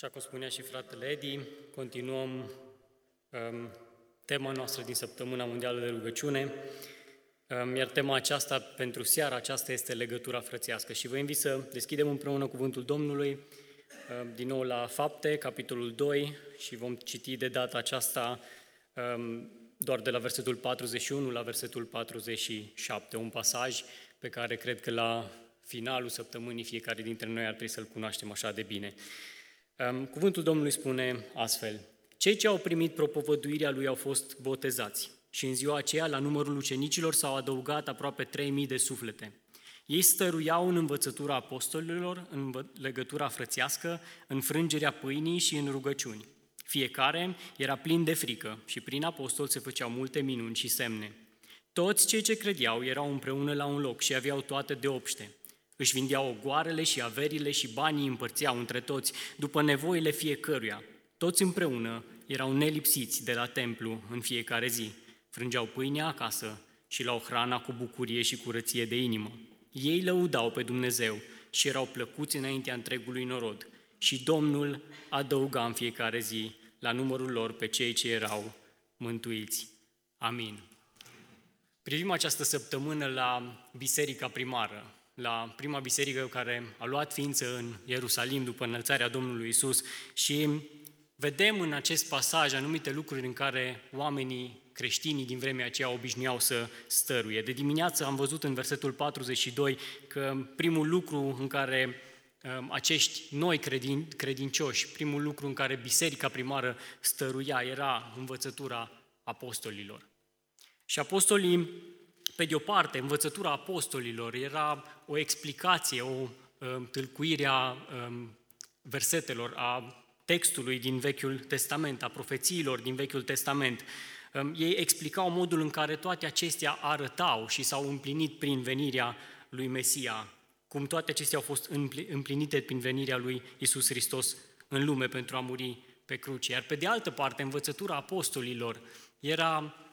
Așa cum spunea și fratele Edi, continuăm um, tema noastră din Săptămâna Mondială de Rugăciune, um, iar tema aceasta pentru seara aceasta este legătura frățească. Și vă invit să deschidem împreună cuvântul Domnului, um, din nou la Fapte, capitolul 2, și vom citi de data aceasta um, doar de la versetul 41 la versetul 47, un pasaj pe care cred că la finalul săptămânii fiecare dintre noi ar trebui să-l cunoaștem așa de bine. Cuvântul Domnului spune astfel, Cei ce au primit propovăduirea lui au fost botezați și în ziua aceea, la numărul ucenicilor, s-au adăugat aproape 3000 de suflete. Ei stăruiau în învățătura apostolilor, în legătura frățească, în frângerea pâinii și în rugăciuni. Fiecare era plin de frică și prin apostol se făceau multe minuni și semne. Toți cei ce credeau erau împreună la un loc și aveau toate de obște. Își vindeau ogoarele și averile și banii împărțeau între toți, după nevoile fiecăruia. Toți împreună erau nelipsiți de la templu în fiecare zi. Frângeau pâinea acasă și luau hrana cu bucurie și curăție de inimă. Ei lăudau pe Dumnezeu și erau plăcuți înaintea întregului norod. Și Domnul adăuga în fiecare zi la numărul lor pe cei ce erau mântuiți. Amin. Privim această săptămână la biserica primară, la prima biserică care a luat ființă în Ierusalim după înălțarea Domnului Isus și vedem în acest pasaj anumite lucruri în care oamenii creștinii din vremea aceea obișnuiau să stăruie. De dimineață am văzut în versetul 42 că primul lucru în care um, acești noi credin, credincioși, primul lucru în care biserica primară stăruia era învățătura apostolilor. Și apostolii pe de o parte, învățătura apostolilor era o explicație, o um, tâlcuire a um, versetelor, a textului din Vechiul Testament, a profețiilor din Vechiul Testament. Um, ei explicau modul în care toate acestea arătau și s-au împlinit prin venirea lui Mesia, cum toate acestea au fost împlinite prin venirea lui Isus Hristos în lume pentru a muri pe cruce. Iar pe de altă parte, învățătura apostolilor era Ehm,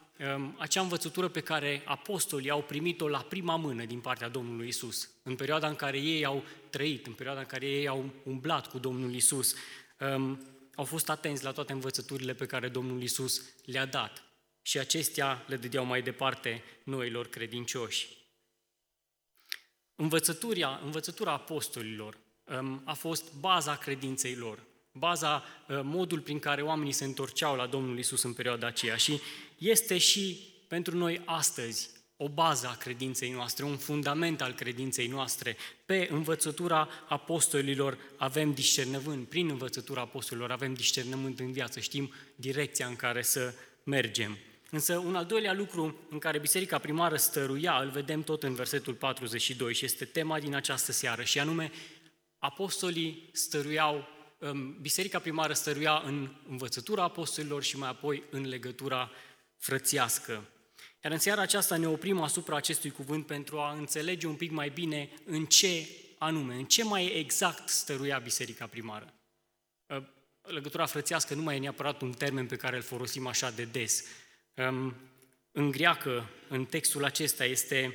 acea învățătură pe care apostolii au primit-o la prima mână din partea Domnului Isus, în perioada în care ei au trăit, în perioada în care ei au umblat cu Domnul Isus, ehm, au fost atenți la toate învățăturile pe care Domnul Isus le-a dat. Și acestea le dădeau mai departe noilor credincioși. Învățătura, învățătura apostolilor ehm, a fost baza credinței lor, baza, modul prin care oamenii se întorceau la Domnul Isus în perioada aceea și este și pentru noi astăzi o bază a credinței noastre, un fundament al credinței noastre. Pe învățătura apostolilor avem discernământ, prin învățătura apostolilor avem discernământ în viață, știm direcția în care să mergem. Însă un al doilea lucru în care biserica primară stăruia, îl vedem tot în versetul 42 și este tema din această seară și anume apostolii stăruiau, biserica primară stăruia în învățătura apostolilor și mai apoi în legătura frățiască. Iar în seara aceasta ne oprim asupra acestui cuvânt pentru a înțelege un pic mai bine în ce anume, în ce mai exact stăruia biserica primară. Ă, legătura frățească nu mai e neapărat un termen pe care îl folosim așa de des. În greacă, în textul acesta, este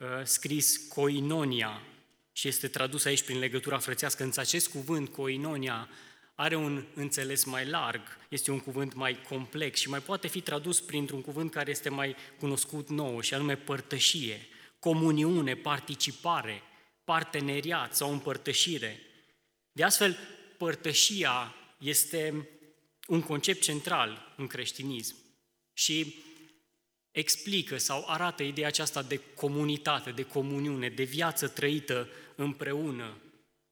ă, scris koinonia și este tradus aici prin legătura frățească. Însă acest cuvânt, koinonia, are un înțeles mai larg, este un cuvânt mai complex și mai poate fi tradus printr-un cuvânt care este mai cunoscut nou, și anume părtășie, comuniune, participare, parteneriat sau împărtășire. De astfel, părtășia este un concept central în creștinism și explică sau arată ideea aceasta de comunitate, de comuniune, de viață trăită împreună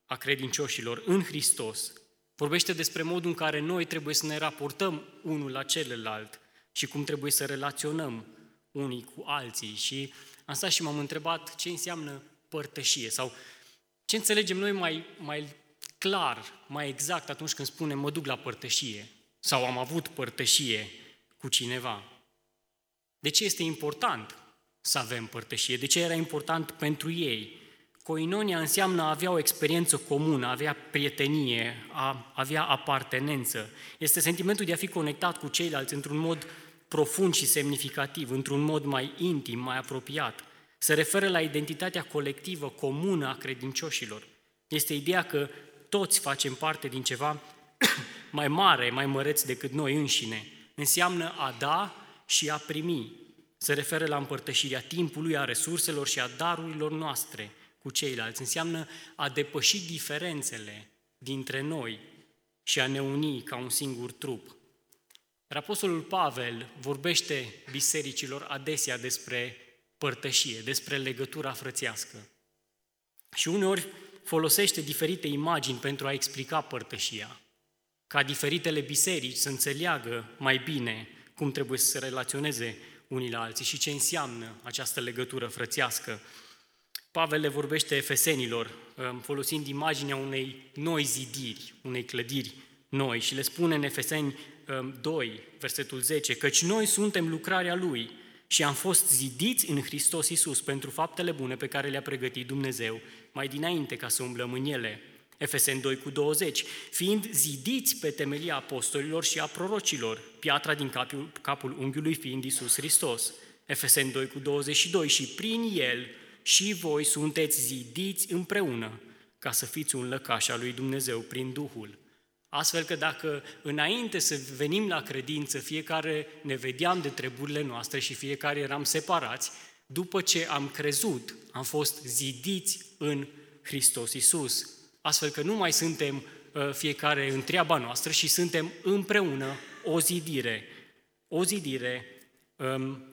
a credincioșilor în Hristos, Vorbește despre modul în care noi trebuie să ne raportăm unul la celălalt și cum trebuie să relaționăm unii cu alții. Și am stat și m-am întrebat ce înseamnă părtășie sau ce înțelegem noi mai, mai clar, mai exact atunci când spunem mă duc la părtășie sau am avut părtășie cu cineva. De ce este important să avem părtășie? De ce era important pentru ei? Coinonia înseamnă a avea o experiență comună, a avea prietenie, a avea apartenență. Este sentimentul de a fi conectat cu ceilalți într-un mod profund și semnificativ, într-un mod mai intim, mai apropiat. Se referă la identitatea colectivă comună a credincioșilor. Este ideea că toți facem parte din ceva mai mare, mai măreț decât noi înșine. Înseamnă a da și a primi. Se referă la împărtășirea timpului, a resurselor și a darurilor noastre cu ceilalți. Înseamnă a depăși diferențele dintre noi și a ne uni ca un singur trup. Apostolul Pavel vorbește bisericilor adesea despre părtășie, despre legătura frățească. Și uneori folosește diferite imagini pentru a explica părtășia, ca diferitele biserici să înțeleagă mai bine cum trebuie să se relaționeze unii la alții și ce înseamnă această legătură frățească. Pavel le vorbește efesenilor, um, folosind imaginea unei noi zidiri, unei clădiri noi și le spune în Efeseni 2, um, versetul 10, căci noi suntem lucrarea Lui și am fost zidiți în Hristos Iisus pentru faptele bune pe care le-a pregătit Dumnezeu mai dinainte ca să umblăm în ele. Efesen 2 cu 20, fiind zidiți pe temelia apostolilor și a prorocilor, piatra din capul, capul unghiului fiind Iisus Hristos. Efesen 2 cu 22, și prin el și voi sunteți zidiți împreună ca să fiți un lăcaș al lui Dumnezeu prin Duhul. Astfel că dacă înainte să venim la credință, fiecare ne vedeam de treburile noastre și fiecare eram separați, după ce am crezut, am fost zidiți în Hristos Isus. Astfel că nu mai suntem uh, fiecare în treaba noastră și suntem împreună o zidire. O zidire um,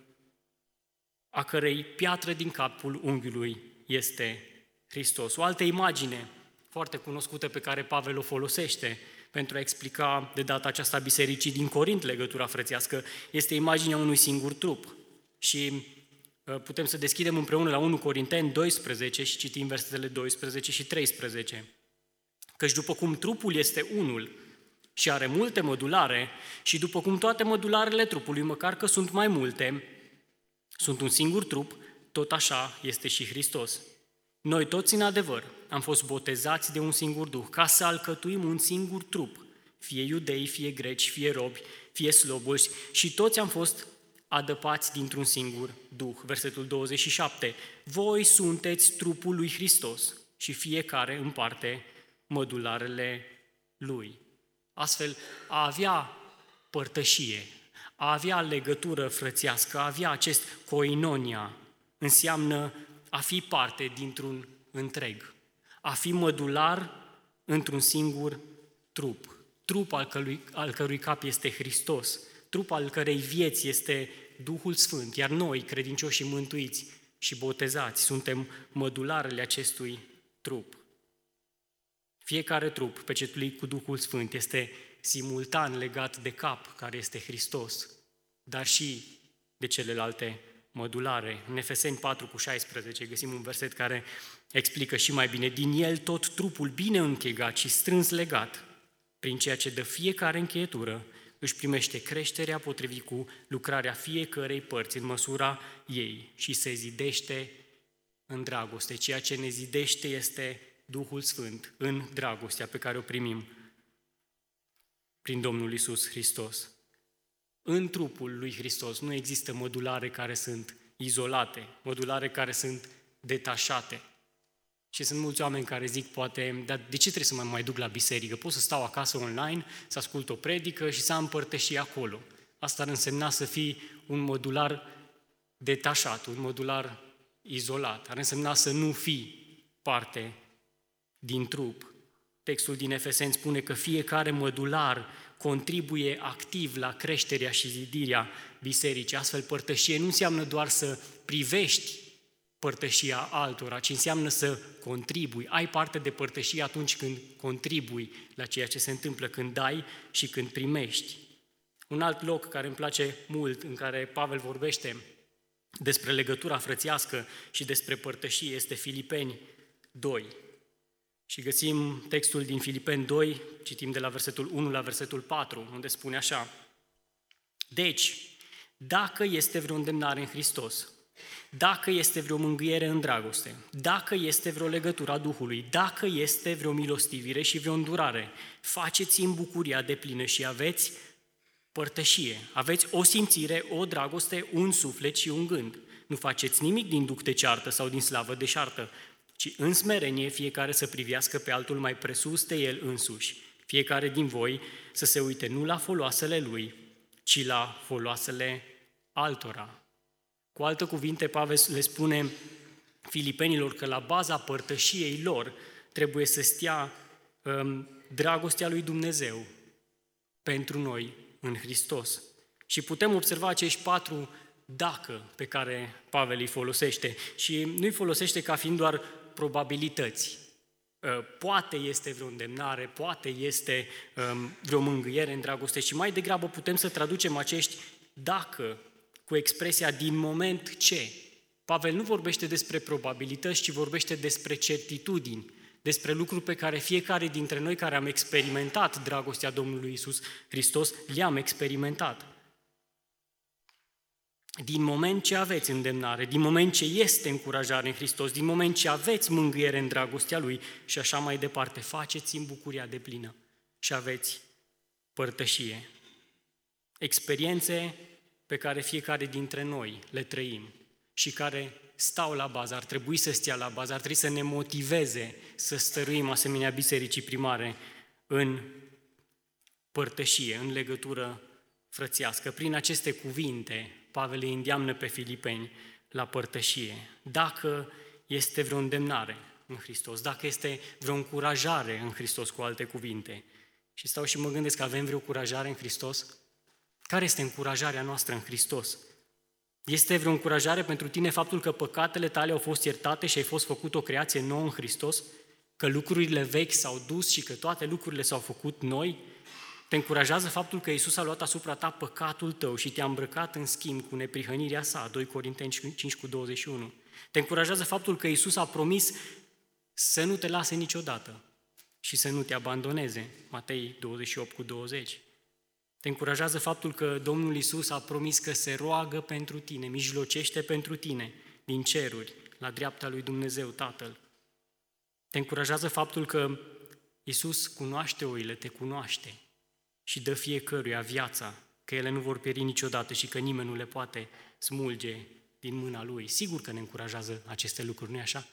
a cărei piatră din capul unghiului este Hristos. O altă imagine foarte cunoscută pe care Pavel o folosește pentru a explica de data aceasta bisericii din Corint legătura frățească, este imaginea unui singur trup. Și uh, putem să deschidem împreună la 1 Corinteni 12 și citim versetele 12 și 13. Căci după cum trupul este unul și are multe mădulare și după cum toate mădularele trupului, măcar că sunt mai multe, sunt un singur trup, tot așa este și Hristos. Noi toți în adevăr am fost botezați de un singur Duh, ca să alcătuim un singur trup, fie iudei, fie greci, fie robi, fie sloboși, și toți am fost adăpați dintr-un singur Duh. Versetul 27. Voi sunteți trupul lui Hristos și fiecare în parte mădularele lui. Astfel, a avea părtășie, a avea legătură frățească, a avea acest coinonia, înseamnă a fi parte dintr-un întreg, a fi mădular într-un singur trup. Trup al cărui, al cărui cap este Hristos, trup al cărei vieți este Duhul Sfânt, iar noi, credincioși și mântuiți și botezați, suntem mădularele acestui trup. Fiecare trup pecetuit cu Duhul Sfânt este simultan legat de cap, care este Hristos, dar și de celelalte mădulare. În Efeseni 4 cu 16 găsim un verset care explică și mai bine. Din el tot trupul bine închegat și strâns legat, prin ceea ce dă fiecare încheietură, își primește creșterea potrivit cu lucrarea fiecărei părți în măsura ei și se zidește în dragoste. Ceea ce ne zidește este Duhul Sfânt în dragostea pe care o primim prin Domnul Isus Hristos. În trupul lui Hristos nu există modulare care sunt izolate, modulare care sunt detașate. Și sunt mulți oameni care zic, poate, dar de ce trebuie să mă mai duc la biserică? Pot să stau acasă online, să ascult o predică și să am părtășii acolo. Asta ar însemna să fii un modular detașat, un modular izolat. Ar însemna să nu fii parte din trup. Textul din Efeseni spune că fiecare modular contribuie activ la creșterea și zidirea bisericii. Astfel, părtășie nu înseamnă doar să privești părtășia altora, ci înseamnă să contribui. Ai parte de părtășie atunci când contribui la ceea ce se întâmplă, când dai și când primești. Un alt loc care îmi place mult, în care Pavel vorbește despre legătura frățească și despre părtășie, este Filipeni 2. Și găsim textul din Filipeni 2, citim de la versetul 1 la versetul 4, unde spune așa, Deci, dacă este vreo îndemnare în Hristos, dacă este vreo mângâiere în dragoste, dacă este vreo legătură a Duhului, dacă este vreo milostivire și vreo îndurare, faceți în bucuria de plină și aveți părtășie, aveți o simțire, o dragoste, un suflet și un gând. Nu faceți nimic din duc de ceartă sau din slavă de șartă, ci în smerenie fiecare să privească pe altul mai presus de el însuși, fiecare din voi să se uite nu la foloasele lui, ci la foloasele altora. Cu alte cuvinte, Pavel le spune filipenilor că la baza părtășiei lor trebuie să stea um, dragostea lui Dumnezeu pentru noi în Hristos. Și putem observa acești patru dacă pe care Pavel îi folosește și nu îi folosește ca fiind doar probabilități. Uh, poate este vreo îndemnare, poate este um, vreo mângâiere în dragoste și mai degrabă putem să traducem acești dacă cu expresia din moment ce. Pavel nu vorbește despre probabilități, ci vorbește despre certitudini, despre lucruri pe care fiecare dintre noi care am experimentat dragostea Domnului Isus Hristos, le-am experimentat. Din moment ce aveți îndemnare, din moment ce este încurajare în Hristos, din moment ce aveți mângâiere în dragostea Lui și așa mai departe, faceți în bucuria de plină și aveți părtășie. Experiențe pe care fiecare dintre noi le trăim și care stau la bază, ar trebui să stea la bază, ar trebui să ne motiveze să stăruim asemenea bisericii primare în părtășie, în legătură frățiască. Prin aceste cuvinte, Pavel îi îndeamnă pe filipeni la părtășie. Dacă este vreo îndemnare în Hristos, dacă este vreo încurajare în Hristos, cu alte cuvinte. Și stau și mă gândesc că avem vreo încurajare în Hristos? Care este încurajarea noastră în Hristos? Este vreo încurajare pentru tine faptul că păcatele tale au fost iertate și ai fost făcut o creație nouă în Hristos? Că lucrurile vechi s-au dus și că toate lucrurile s-au făcut noi? Te încurajează faptul că Isus a luat asupra ta păcatul tău și te-a îmbrăcat în schimb cu neprihănirea sa, 2 Corinteni 5 cu 21. Te încurajează faptul că Isus a promis să nu te lase niciodată și să nu te abandoneze, Matei 28 cu 20. Te încurajează faptul că Domnul Isus a promis că se roagă pentru tine, mijlocește pentru tine din ceruri, la dreapta lui Dumnezeu Tatăl. Te încurajează faptul că Isus cunoaște oile, te cunoaște și dă fiecăruia viața, că ele nu vor pieri niciodată și că nimeni nu le poate smulge din mâna Lui. Sigur că ne încurajează aceste lucruri, nu-i așa?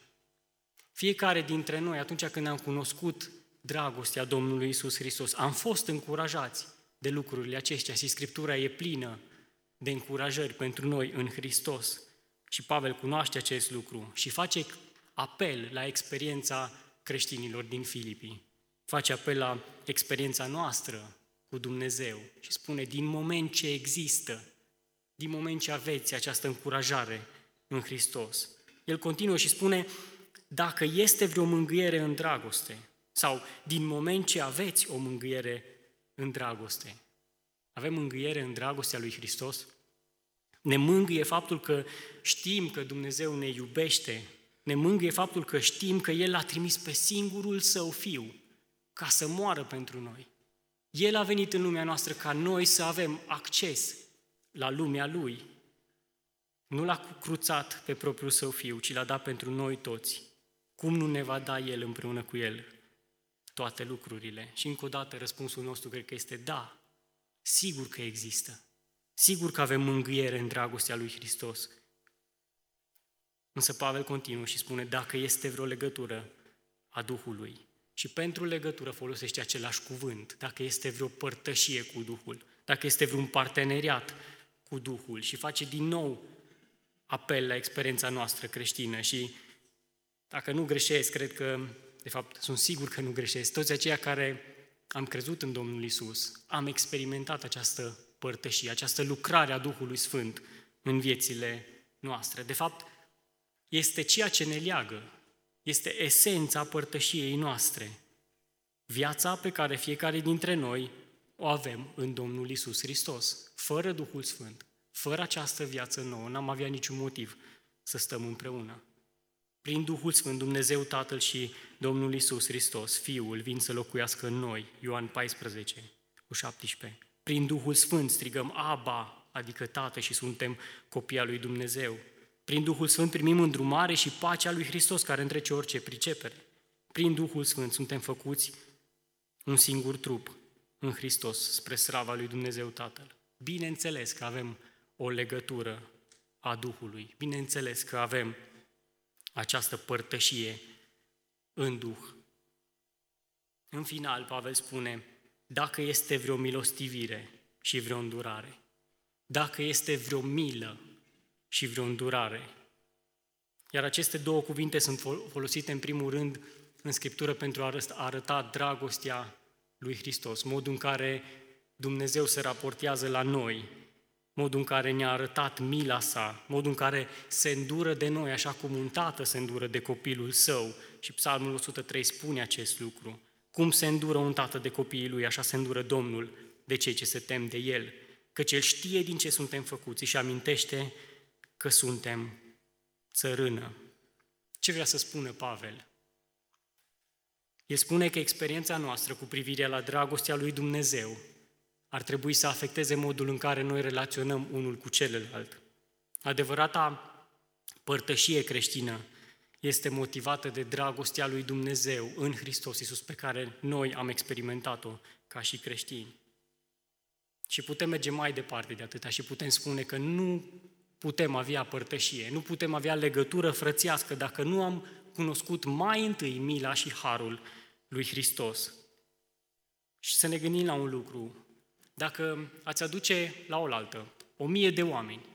Fiecare dintre noi, atunci când am cunoscut dragostea Domnului Isus Hristos, am fost încurajați de lucrurile acestea și Scriptura e plină de încurajări pentru noi în Hristos. Și Pavel cunoaște acest lucru și face apel la experiența creștinilor din Filipii. Face apel la experiența noastră cu Dumnezeu și spune, din moment ce există, din moment ce aveți această încurajare în Hristos. El continuă și spune, dacă este vreo mângâiere în dragoste, sau din moment ce aveți o mângâiere în dragoste. Avem mângâiere în dragostea lui Hristos? Ne mângâie faptul că știm că Dumnezeu ne iubește, ne mângâie faptul că știm că El a trimis pe singurul Său Fiu ca să moară pentru noi. El a venit în lumea noastră ca noi să avem acces la lumea Lui. Nu l-a cruțat pe propriul Său Fiu, ci l-a dat pentru noi toți. Cum nu ne va da El împreună cu El toate lucrurile? Și încă o dată răspunsul nostru cred că este da, sigur că există. Sigur că avem mângâiere în dragostea lui Hristos. Însă Pavel continuă și spune, dacă este vreo legătură a Duhului, și pentru legătură folosește același cuvânt, dacă este vreo părtășie cu Duhul, dacă este vreun parteneriat cu Duhul și face din nou apel la experiența noastră creștină și dacă nu greșesc, cred că, de fapt, sunt sigur că nu greșesc, toți aceia care am crezut în Domnul Isus, am experimentat această părtășie, această lucrare a Duhului Sfânt în viețile noastre. De fapt, este ceea ce ne leagă, este esența părtășiei noastre. Viața pe care fiecare dintre noi o avem în Domnul Isus Hristos. Fără Duhul Sfânt, fără această viață nouă, n-am avea niciun motiv să stăm împreună. Prin Duhul Sfânt, Dumnezeu Tatăl și Domnul Isus Hristos, Fiul, vin să locuiască în noi, Ioan 14, cu 17. Prin Duhul Sfânt strigăm Aba, adică Tată și suntem copii al lui Dumnezeu. Prin Duhul Sfânt primim îndrumare și pacea lui Hristos care întrece orice pricepere. Prin Duhul Sfânt suntem făcuți un singur trup în Hristos spre slava lui Dumnezeu Tatăl. Bineînțeles că avem o legătură a Duhului, bineînțeles că avem această părtășie în Duh. În final, Pavel spune, dacă este vreo milostivire și vreo îndurare, dacă este vreo milă și vreo îndurare. Iar aceste două cuvinte sunt folosite în primul rând în Scriptură pentru a arăta dragostea lui Hristos, modul în care Dumnezeu se raportează la noi, modul în care ne-a arătat mila sa, modul în care se îndură de noi, așa cum un tată se îndură de copilul său. Și Psalmul 103 spune acest lucru. Cum se îndură un tată de copiii lui, așa se îndură Domnul de cei ce se tem de el, căci el știe din ce suntem făcuți și amintește că suntem țărână. Ce vrea să spună Pavel? El spune că experiența noastră cu privire la dragostea lui Dumnezeu ar trebui să afecteze modul în care noi relaționăm unul cu celălalt. Adevărata părtășie creștină este motivată de dragostea lui Dumnezeu în Hristos Iisus pe care noi am experimentat-o ca și creștini. Și putem merge mai departe de atâta și putem spune că nu putem avea părtășie, nu putem avea legătură frățiască dacă nu am cunoscut mai întâi mila și harul lui Hristos. Și să ne gândim la un lucru. Dacă ați aduce la oaltă o mie de oameni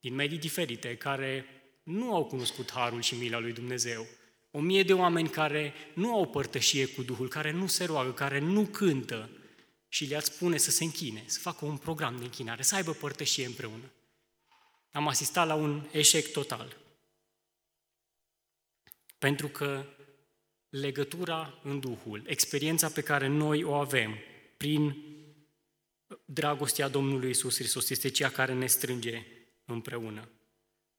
din medii diferite care nu au cunoscut harul și mila lui Dumnezeu, o mie de oameni care nu au părtășie cu Duhul, care nu se roagă, care nu cântă și le-ați spune să se închine, să facă un program de închinare, să aibă părtășie împreună. Am asistat la un eșec total. Pentru că legătura în Duhul, experiența pe care noi o avem prin dragostea Domnului Isus Hristos este cea care ne strânge împreună.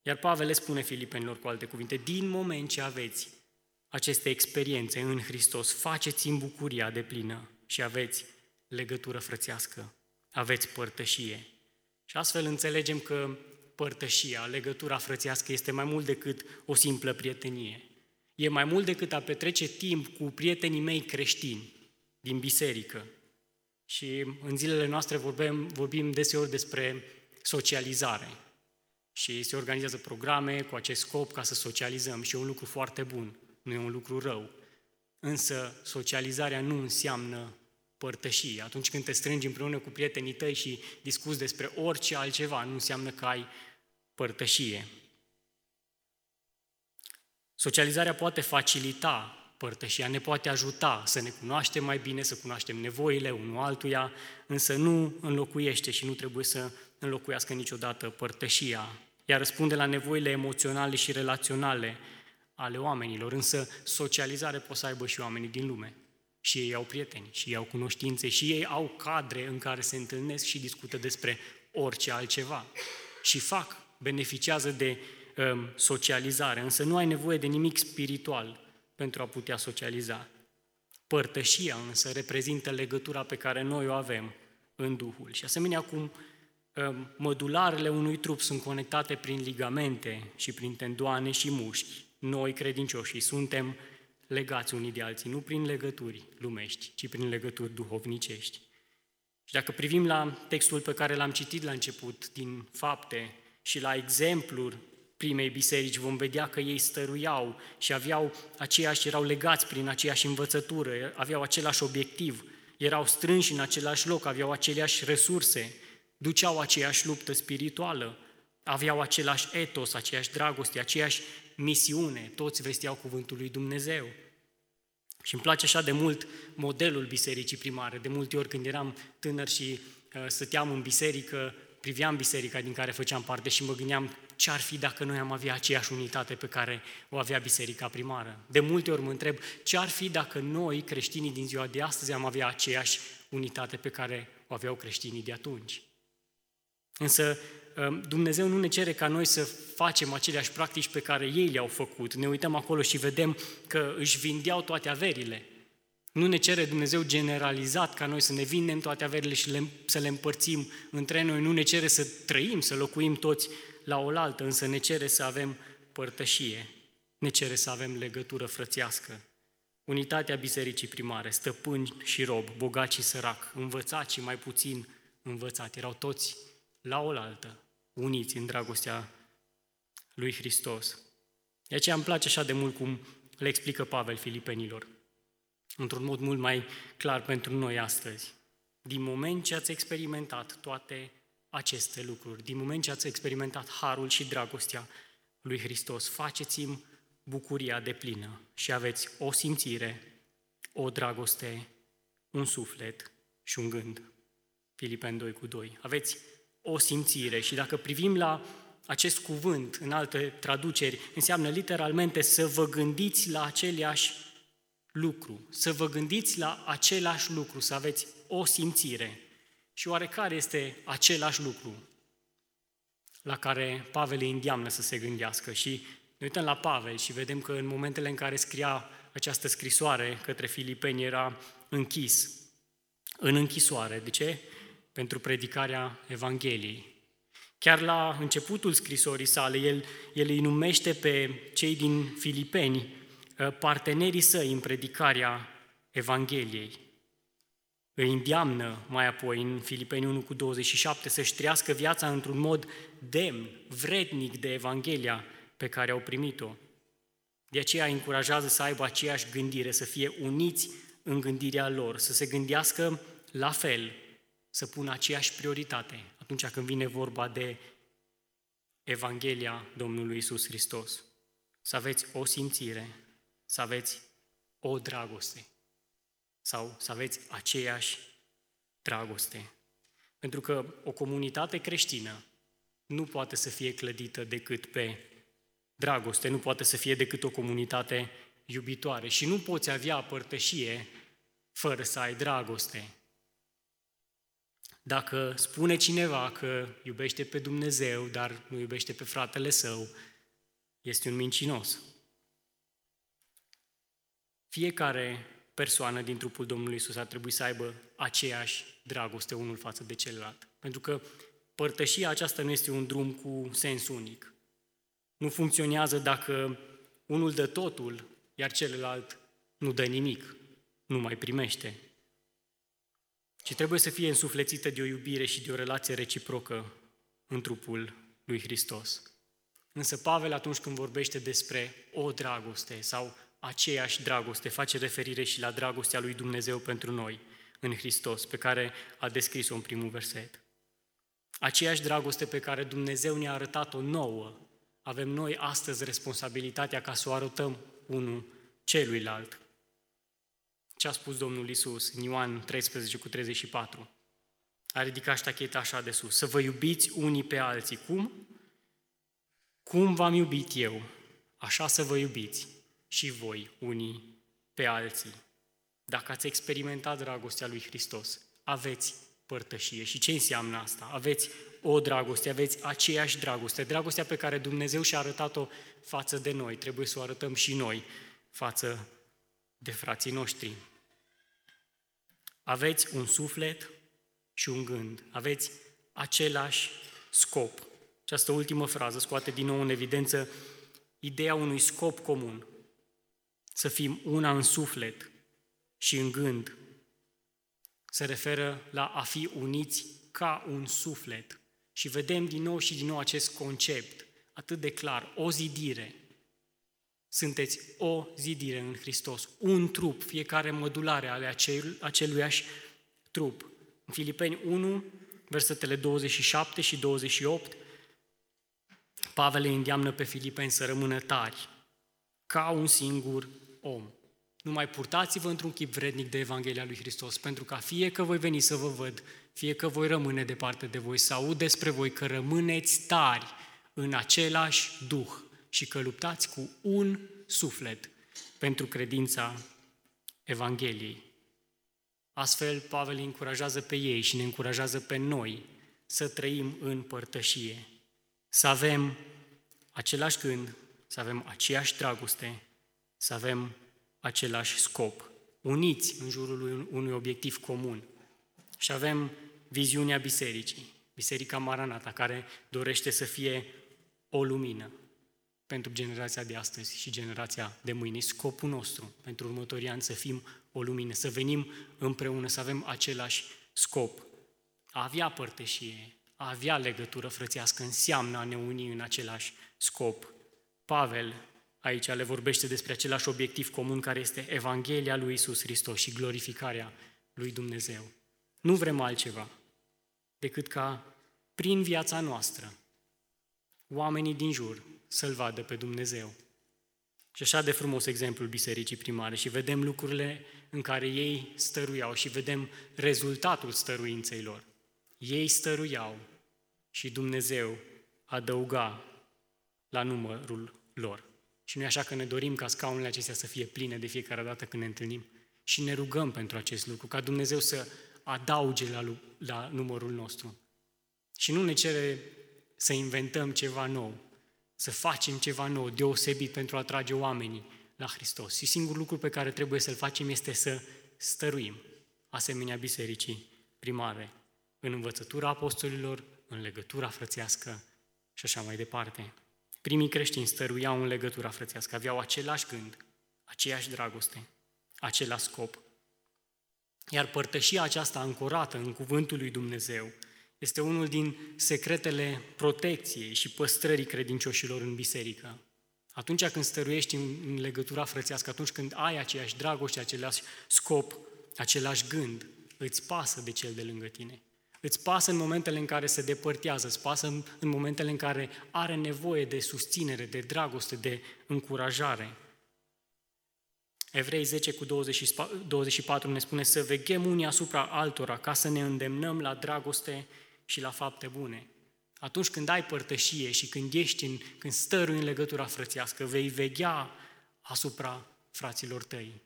Iar Pavel le spune filipenilor cu alte cuvinte, din moment ce aveți aceste experiențe în Hristos, faceți în bucuria de plină și aveți legătură frățească, aveți părtășie. Și astfel înțelegem că părtășia, legătura frățească este mai mult decât o simplă prietenie. E mai mult decât a petrece timp cu prietenii mei creștini din biserică. Și în zilele noastre vorbim, vorbim deseori despre socializare. Și se organizează programe cu acest scop ca să socializăm și e un lucru foarte bun, nu e un lucru rău. Însă socializarea nu înseamnă părtășie. Atunci când te strângi împreună cu prietenii tăi și discuți despre orice altceva, nu înseamnă că ai părtășie. Socializarea poate facilita părtășia, ne poate ajuta să ne cunoaștem mai bine, să cunoaștem nevoile unul altuia, însă nu înlocuiește și nu trebuie să înlocuiască niciodată părtășia. Ea răspunde la nevoile emoționale și relaționale ale oamenilor, însă socializare pot să aibă și oamenii din lume. Și ei au prieteni, și ei au cunoștințe, și ei au cadre în care se întâlnesc și discută despre orice altceva. Și fac, beneficiază de um, socializare, însă nu ai nevoie de nimic spiritual pentru a putea socializa. Părtășia însă reprezintă legătura pe care noi o avem în Duhul. Și asemenea cum um, mădularele unui trup sunt conectate prin ligamente și prin tendoane și mușchi, noi credincioșii suntem legați unii de alții, nu prin legături lumești, ci prin legături duhovnicești. Și dacă privim la textul pe care l-am citit la început, din fapte, și la exemplul primei biserici, vom vedea că ei stăruiau și aveau aceeași, erau legați prin aceeași învățătură, aveau același obiectiv, erau strânși în același loc, aveau aceleași resurse, duceau aceeași luptă spirituală, aveau același etos, aceeași dragoste, aceeași misiune, toți vesteau cuvântul lui Dumnezeu. Și îmi place așa de mult modelul bisericii primare. De multe ori când eram tânăr și uh, stăteam în biserică, priveam biserica din care făceam parte și mă gândeam ce ar fi dacă noi am avea aceeași unitate pe care o avea biserica primară. De multe ori mă întreb ce ar fi dacă noi, creștinii din ziua de astăzi, am avea aceeași unitate pe care o aveau creștinii de atunci. Însă Ehm, Dumnezeu nu ne cere ca noi să facem aceleași practici pe care ei le-au făcut. Ne uităm acolo și vedem că își vindeau toate averile. Nu ne cere Dumnezeu generalizat ca noi să ne vindem toate averile și le, să le împărțim între noi. Nu ne cere să trăim, să locuim toți la oaltă, însă ne cere să avem părtășie. Ne cere să avem legătură frățească. Unitatea bisericii primare, stăpâni și rob, bogați și sărac, învățați și mai puțin învățați, erau toți la oaltă, uniți în dragostea lui Hristos. De aceea îmi place așa de mult cum le explică Pavel filipenilor. Într-un mod mult mai clar pentru noi astăzi. Din moment ce ați experimentat toate aceste lucruri, din moment ce ați experimentat harul și dragostea lui Hristos, faceți-mi bucuria de plină și aveți o simțire, o dragoste, un suflet și un gând. Filipen 2 cu 2. Aveți o simțire și dacă privim la acest cuvânt în alte traduceri, înseamnă literalmente să vă gândiți la aceleași lucru, să vă gândiți la același lucru, să aveți o simțire. Și oarecare este același lucru la care Pavel îi îndeamnă să se gândească? Și ne uităm la Pavel și vedem că în momentele în care scria această scrisoare către filipeni era închis, în închisoare. De ce? Pentru predicarea Evangheliei. Chiar la începutul scrisorii sale, el, el îi numește pe cei din Filipeni uh, partenerii săi în predicarea Evangheliei. Îi îndeamnă mai apoi în Filipeni 1 cu 27 să-și trăiască viața într-un mod demn, vrednic de Evanghelia pe care au primit-o. De aceea îi încurajează să aibă aceeași gândire, să fie uniți în gândirea lor, să se gândească la fel, să pună aceeași prioritate atunci când vine vorba de Evanghelia Domnului Isus Hristos. Să aveți o simțire, să aveți o dragoste sau să aveți aceeași dragoste. Pentru că o comunitate creștină nu poate să fie clădită decât pe dragoste, nu poate să fie decât o comunitate iubitoare și nu poți avea părtășie fără să ai dragoste. Dacă spune cineva că iubește pe Dumnezeu, dar nu iubește pe fratele său, este un mincinos. Fiecare persoană din trupul Domnului Isus ar trebui să aibă aceeași dragoste unul față de celălalt. Pentru că părtășia aceasta nu este un drum cu sens unic. Nu funcționează dacă unul dă totul, iar celălalt nu dă nimic, nu mai primește. Ci trebuie să fie însuflețită de o iubire și de o relație reciprocă în trupul lui Hristos. Însă Pavel atunci când vorbește despre o dragoste sau aceeași dragoste, face referire și la dragostea lui Dumnezeu pentru noi în Hristos, pe care a descris-o în primul verset. Aceeași dragoste pe care Dumnezeu ne-a arătat-o nouă, avem noi astăzi responsabilitatea ca să o arătăm unul celuilalt. Ce a spus Domnul Isus în Ioan 13 cu 34? A ridicat ștacheta așa de sus. Să vă iubiți unii pe alții. Cum? Cum v-am iubit eu, așa să vă iubiți și voi unii pe alții. Dacă ați experimentat dragostea lui Hristos, aveți părtășie. Și ce înseamnă asta? Aveți o dragoste, aveți aceeași dragoste. Dragostea pe care Dumnezeu și-a arătat-o față de noi, trebuie să o arătăm și noi față de frații noștri. Aveți un suflet și un gând, aveți același scop. Această ultimă frază scoate din nou în evidență ideea unui scop comun să fim una în suflet și în gând. Se referă la a fi uniți ca un suflet. Și vedem din nou și din nou acest concept atât de clar, o zidire. Sunteți o zidire în Hristos, un trup, fiecare modulare ale acel, aceluiași trup. În Filipeni 1, versetele 27 și 28, Pavel îi îndeamnă pe Filipeni să rămână tari, ca un singur om. Nu mai purtați-vă într-un chip vrednic de Evanghelia lui Hristos, pentru ca fie că voi veni să vă văd, fie că voi rămâne departe de voi, să aud despre voi că rămâneți tari în același Duh și că luptați cu un suflet pentru credința Evangheliei. Astfel, Pavel îi încurajează pe ei și ne încurajează pe noi să trăim în părtășie, să avem același gând, să avem aceeași dragoste, să avem același scop, uniți în jurul unui obiectiv comun. Și avem viziunea bisericii, Biserica Maranata, care dorește să fie o lumină pentru generația de astăzi și generația de mâine. Scopul nostru pentru următorii ani să fim o lumină, să venim împreună, să avem același scop. A avea părtășie, a avea legătură frățească înseamnă a ne uni în același scop. Pavel aici le vorbește despre același obiectiv comun care este Evanghelia lui Isus Hristos și glorificarea lui Dumnezeu. Nu vrem altceva decât ca prin viața noastră oamenii din jur să-L vadă pe Dumnezeu. Și așa de frumos exemplul bisericii primare și vedem lucrurile în care ei stăruiau și vedem rezultatul stăruinței lor. Ei stăruiau și Dumnezeu adăuga la numărul lor. Și nu e așa că ne dorim ca scaunele acestea să fie pline de fiecare dată când ne întâlnim și ne rugăm pentru acest lucru, ca Dumnezeu să adauge la, la numărul nostru. Și nu ne cere să inventăm ceva nou, să facem ceva nou, deosebit pentru a atrage oamenii la Hristos. Și singurul lucru pe care trebuie să-l facem este să stăruim, asemenea bisericii primare, în învățătura apostolilor, în legătura frățească și așa mai departe. Primii creștini stăruiau în legătura frățească, aveau același gând, aceeași dragoste, același scop. Iar părtășia aceasta ancorată în cuvântul lui Dumnezeu este unul din secretele protecției și păstrării credincioșilor în biserică. Atunci când stăruiești în legătura frățească, atunci când ai aceeași dragoste, același scop, același gând, îți pasă de cel de lângă tine. Îți pasă în momentele în care se depărtează, îți pasă în momentele în care are nevoie de susținere, de dragoste, de încurajare. Evrei 10 cu 24 ne spune să veghem unii asupra altora ca să ne îndemnăm la dragoste și la fapte bune. Atunci când ai părtășie și când ești în, când stărui în legătura frățească, vei veghea asupra fraților tăi.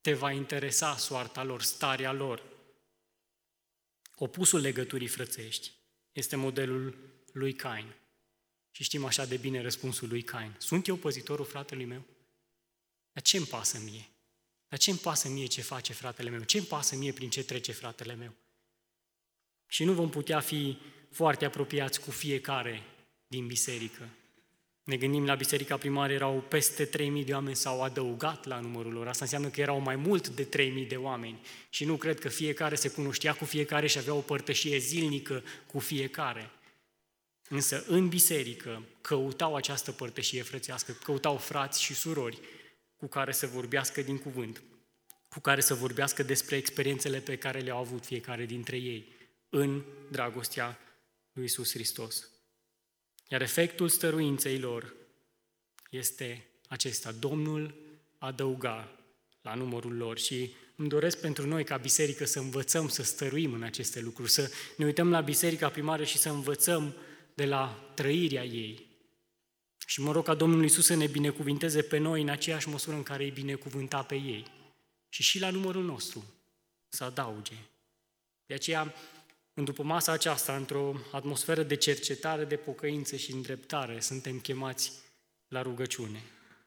Te va interesa soarta lor, starea lor. Opusul legăturii frățești este modelul lui Cain. Și știm așa de bine răspunsul lui Cain. Sunt eu păzitorul fratelui meu? Dar ce-mi pasă mie? Dar ce-mi pasă mie ce face fratele meu? Ce-mi pasă mie prin ce trece fratele meu? Și nu vom putea fi foarte apropiați cu fiecare din biserică. Ne gândim la biserica primară, erau peste 3.000 de oameni, s-au adăugat la numărul lor. Asta înseamnă că erau mai mult de 3.000 de oameni. Și nu cred că fiecare se cunoștea cu fiecare și avea o părtășie zilnică cu fiecare. Însă în biserică căutau această părtășie frățească, căutau frați și surori cu care să vorbească din cuvânt, cu care să vorbească despre experiențele pe care le-au avut fiecare dintre ei în dragostea lui Isus Hristos. Iar efectul stăruinței lor este acesta. Domnul adăuga la numărul lor și îmi doresc pentru noi ca biserică să învățăm să stăruim în aceste lucruri, să ne uităm la biserica primară și să învățăm de la trăirea ei. Și mă rog ca Domnul Iisus să ne binecuvinteze pe noi în aceeași măsură în care îi binecuvânta pe ei. Și și la numărul nostru să adauge. De aceea în după masa aceasta, într-o atmosferă de cercetare, de pocăință și îndreptare, suntem chemați la rugăciune.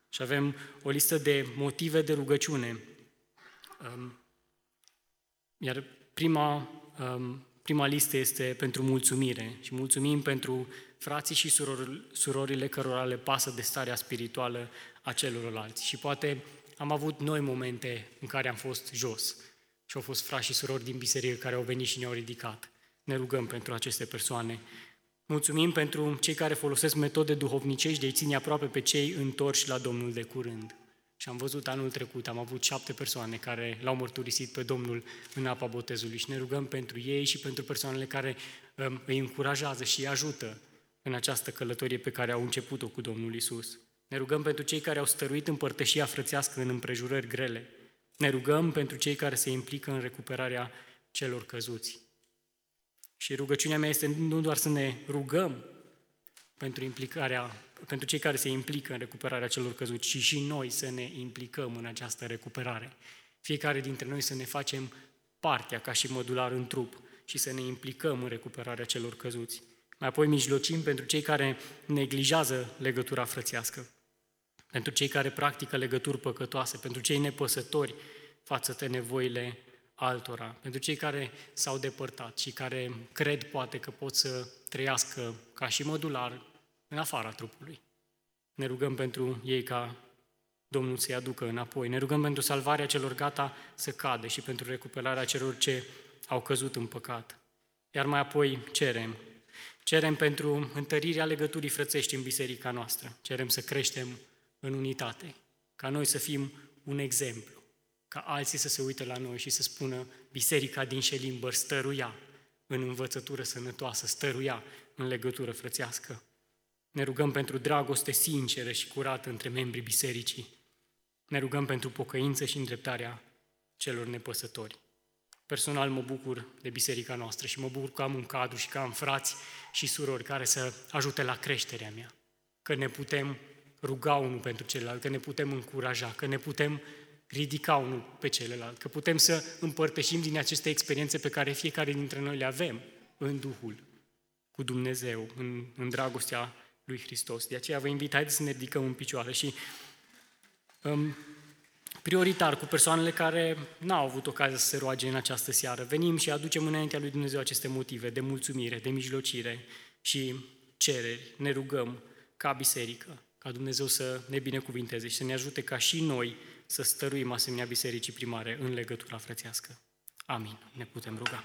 Și avem o listă de motive de rugăciune. Um, iar prima, um, prima listă este pentru mulțumire și mulțumim pentru frații și surorile cărora le pasă de starea spirituală a celorlalți. Și poate am avut noi momente în care am fost jos și au fost frați și surori din biserică care au venit și ne-au ridicat ne rugăm pentru aceste persoane. Mulțumim pentru cei care folosesc metode duhovnicești de a-i ține aproape pe cei întorși la Domnul de curând. Și am văzut anul trecut, am avut șapte persoane care l-au mărturisit pe Domnul în apa botezului și ne rugăm pentru ei și pentru persoanele care um, îi încurajează și îi ajută în această călătorie pe care au început-o cu Domnul Isus. Ne rugăm pentru cei care au stăruit în părtășia frățească în împrejurări grele. Ne rugăm pentru cei care se implică în recuperarea celor căzuți. Și rugăciunea mea este nu doar să ne rugăm pentru implicarea, pentru cei care se implică în recuperarea celor căzuți, ci și noi să ne implicăm în această recuperare. Fiecare dintre noi să ne facem partea ca și modular în trup și să ne implicăm în recuperarea celor căzuți. Mai apoi mijlocim pentru cei care neglijează legătura frățească, pentru cei care practică legături păcătoase, pentru cei nepăsători față de nevoile altora, pentru cei care s-au depărtat și care cred poate că pot să trăiască ca și modular în afara trupului. Ne rugăm pentru ei ca Domnul să-i aducă înapoi. Ne rugăm pentru salvarea celor gata să cadă și pentru recuperarea celor ce au căzut în păcat. Iar mai apoi cerem Cerem pentru întărirea legăturii frățești în biserica noastră. Cerem să creștem în unitate, ca noi să fim un exemplu, ca alții să se uite la noi și să spună biserica din Șelimbăr stăruia în învățătură sănătoasă, stăruia în legătură frățească. Ne rugăm pentru dragoste sinceră și curată între membrii bisericii. Ne rugăm pentru pocăință și îndreptarea celor nepăsători. Personal mă bucur de biserica noastră și mă bucur că am un cadru și că am frați și surori care să ajute la creșterea mea. Că ne putem ruga unul pentru celălalt, că ne putem încuraja, că ne putem ridica unul pe celălalt, că putem să împărtășim din aceste experiențe pe care fiecare dintre noi le avem în Duhul, cu Dumnezeu, în, în dragostea lui Hristos. De aceea vă invit, haideți să ne ridicăm în picioare și um, prioritar cu persoanele care n-au avut ocazia să se roage în această seară. Venim și aducem înaintea lui Dumnezeu aceste motive de mulțumire, de mijlocire și cereri. Ne rugăm ca biserică, ca Dumnezeu să ne binecuvinteze și să ne ajute ca și noi să stăruim asemenea bisericii primare în legătura frățească. Amin. Ne putem ruga.